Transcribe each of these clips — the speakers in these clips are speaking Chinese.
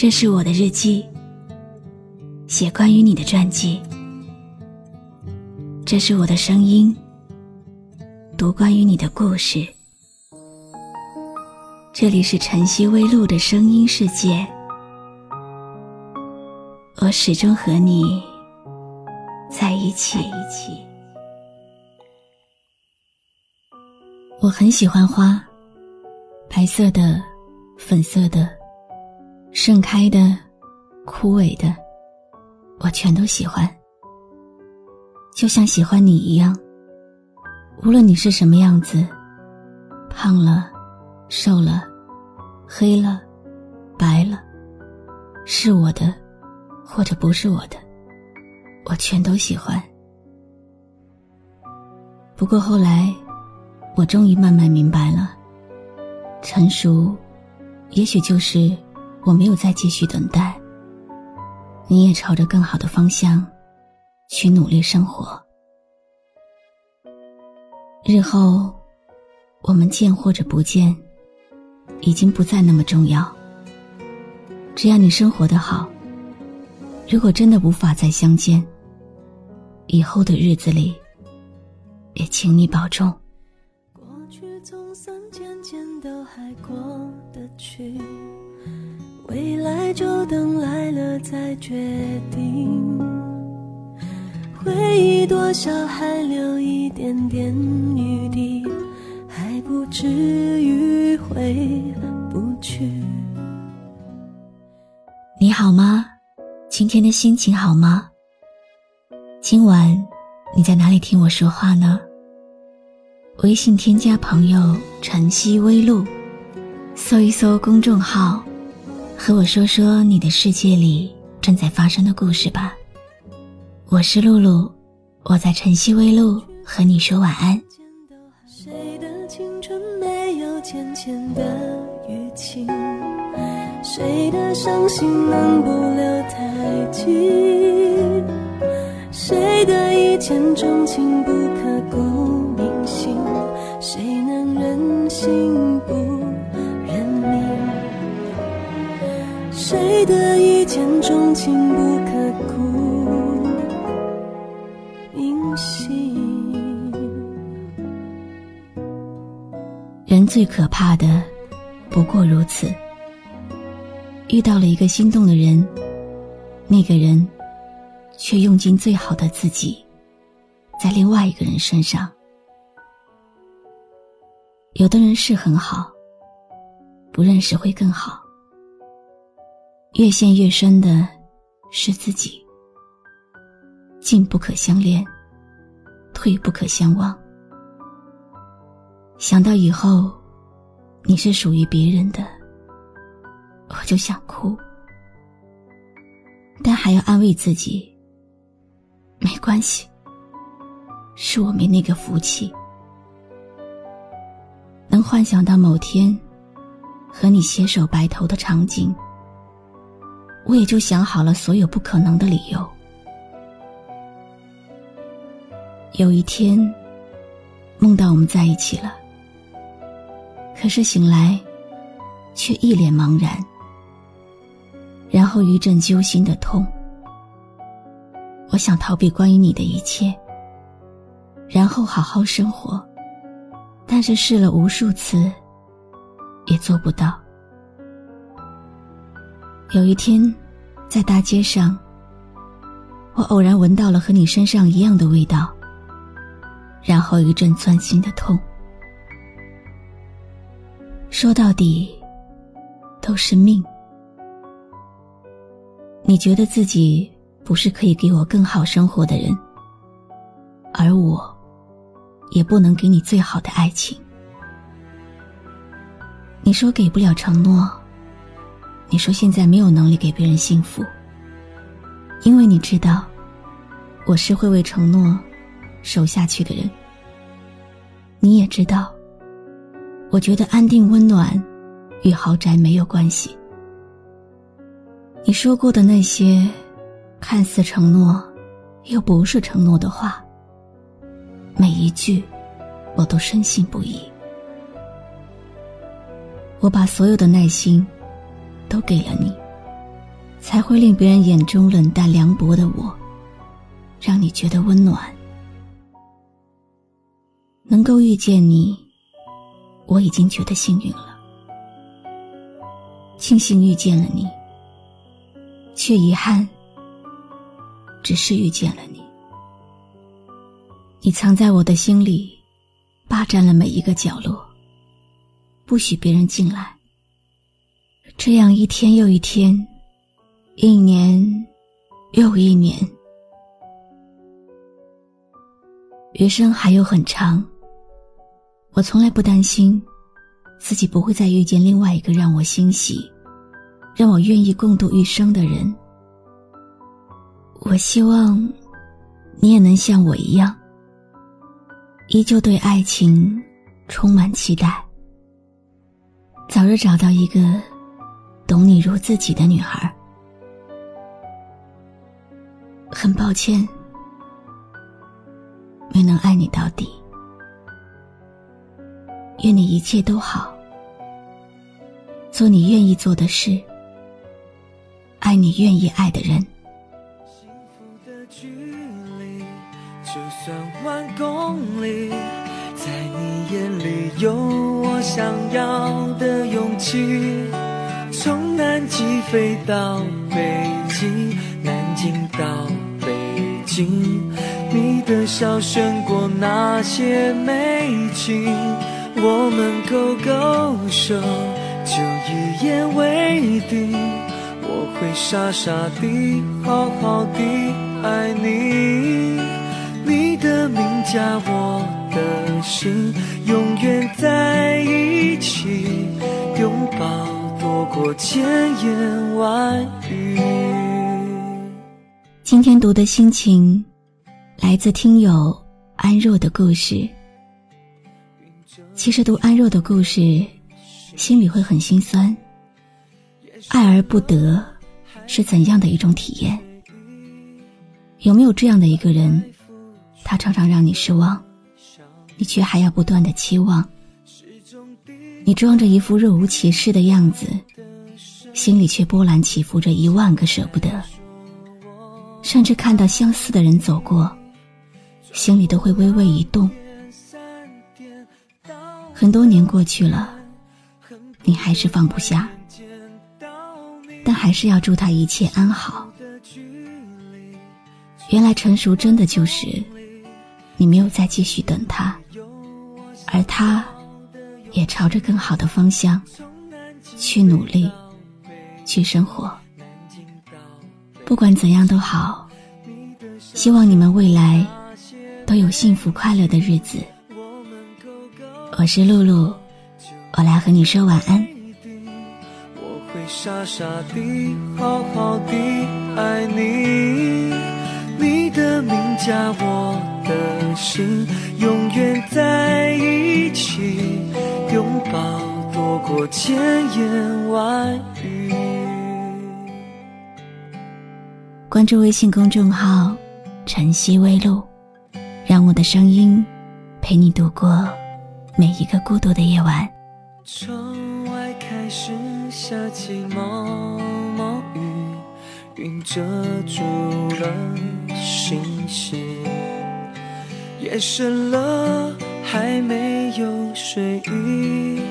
这是我的日记，写关于你的传记。这是我的声音，读关于你的故事。这里是晨曦微露的声音世界，我始终和你在一起。我很喜欢花，白色的、粉色的、盛开的、枯萎的，我全都喜欢。就像喜欢你一样，无论你是什么样子，胖了、瘦了、黑了、白了，是我的，或者不是我的，我全都喜欢。不过后来。我终于慢慢明白了，成熟，也许就是我没有再继续等待。你也朝着更好的方向去努力生活。日后我们见或者不见，已经不再那么重要。只要你生活的好，如果真的无法再相见，以后的日子里，也请你保重。过去总算渐渐都还过得去，未来就等来了再决定。回忆多少还留一点点余地，还不至于回不去。你好吗？今天的心情好吗？今晚你在哪里听我说话呢？微信添加朋友晨曦微露。搜一搜公众号，和我说说你的世界里正在发生的故事吧。我是露露，我在晨曦微露和你说晚安。谁的青春没有浅浅的淤青？谁的伤心能不留太近？谁的一见钟情不刻骨一见钟情不刻骨铭心？人最可怕的不过如此。遇到了一个心动的人，那个人却用尽最好的自己，在另外一个人身上。有的人是很好，不认识会更好。越陷越深的是自己，进不可相恋，退不可相忘。想到以后你是属于别人的，我就想哭，但还要安慰自己，没关系，是我没那个福气，能幻想到某天和你携手白头的场景。我也就想好了所有不可能的理由。有一天，梦到我们在一起了，可是醒来，却一脸茫然，然后一阵揪心的痛。我想逃避关于你的一切，然后好好生活，但是试了无数次，也做不到。有一天，在大街上，我偶然闻到了和你身上一样的味道，然后一阵钻心的痛。说到底，都是命。你觉得自己不是可以给我更好生活的人，而我，也不能给你最好的爱情。你说给不了承诺。你说现在没有能力给别人幸福，因为你知道，我是会为承诺守下去的人。你也知道，我觉得安定温暖与豪宅没有关系。你说过的那些看似承诺又不是承诺的话，每一句我都深信不疑。我把所有的耐心。都给了你，才会令别人眼中冷淡凉薄的我，让你觉得温暖。能够遇见你，我已经觉得幸运了。庆幸遇见了你，却遗憾，只是遇见了你。你藏在我的心里，霸占了每一个角落，不许别人进来。这样一天又一天，一年又一年，余生还有很长。我从来不担心自己不会再遇见另外一个让我欣喜、让我愿意共度余生的人。我希望你也能像我一样。依旧对爱情充满期待，早日找到一个懂你如自己的女孩。很抱歉，没能爱你到底。愿你一切都好，做你愿意做的事，爱你愿意爱的人距离。就算万公里，在你眼里有我想要的勇气。起飞到北极，南京到北京，你的笑胜过那些美景。我们勾勾手，就一言为定。我会傻傻地，好好地爱你。你的名加我的心，永远在一起，拥抱过千言万语。今天读的心情，来自听友安若的故事。其实读安若的故事，心里会很心酸。爱而不得，是怎样的一种体验？有没有这样的一个人？他常常让你失望，你却还要不断的期望。你装着一副若无其事的样子，心里却波澜起伏着一万个舍不得。甚至看到相似的人走过，心里都会微微一动。很多年过去了，你还是放不下，但还是要祝他一切安好。原来成熟真的就是。你没有再继续等他，而他，也朝着更好的方向去努力，去生活。不管怎样都好，希望你们未来都有幸福快乐的日子。我是露露，我来和你说晚安。我会傻傻地，好好地爱你，你的名加我。的心永远在过千言万语。关注微信公众号“晨曦微露”，让我的声音陪你度过每一个孤独的夜晚。窗外开始下起毛毛雨，云遮住了星星。夜深了，还没有睡意，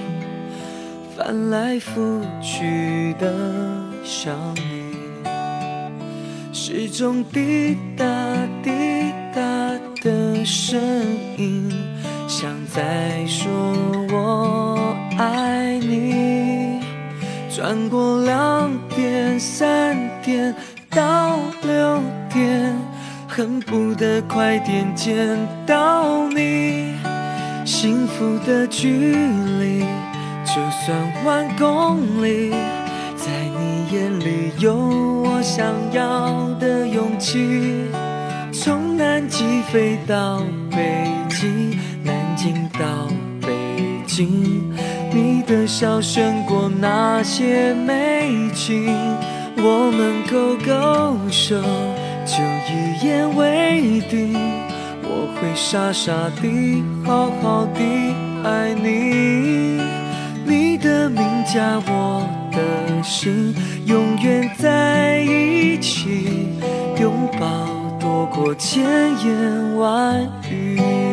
翻来覆去的想你，时钟滴答滴答的声音，像在说我爱你。转过两点、三点到六点。恨不得快点见到你，幸福的距离就算万公里，在你眼里有我想要的勇气。从南极飞到北极，南京到北京，你的笑胜过那些美景，我们勾勾手。就一言为定，我会傻傻地，好好地爱你。的名加我的心，永远在一起，拥抱多过千言万语。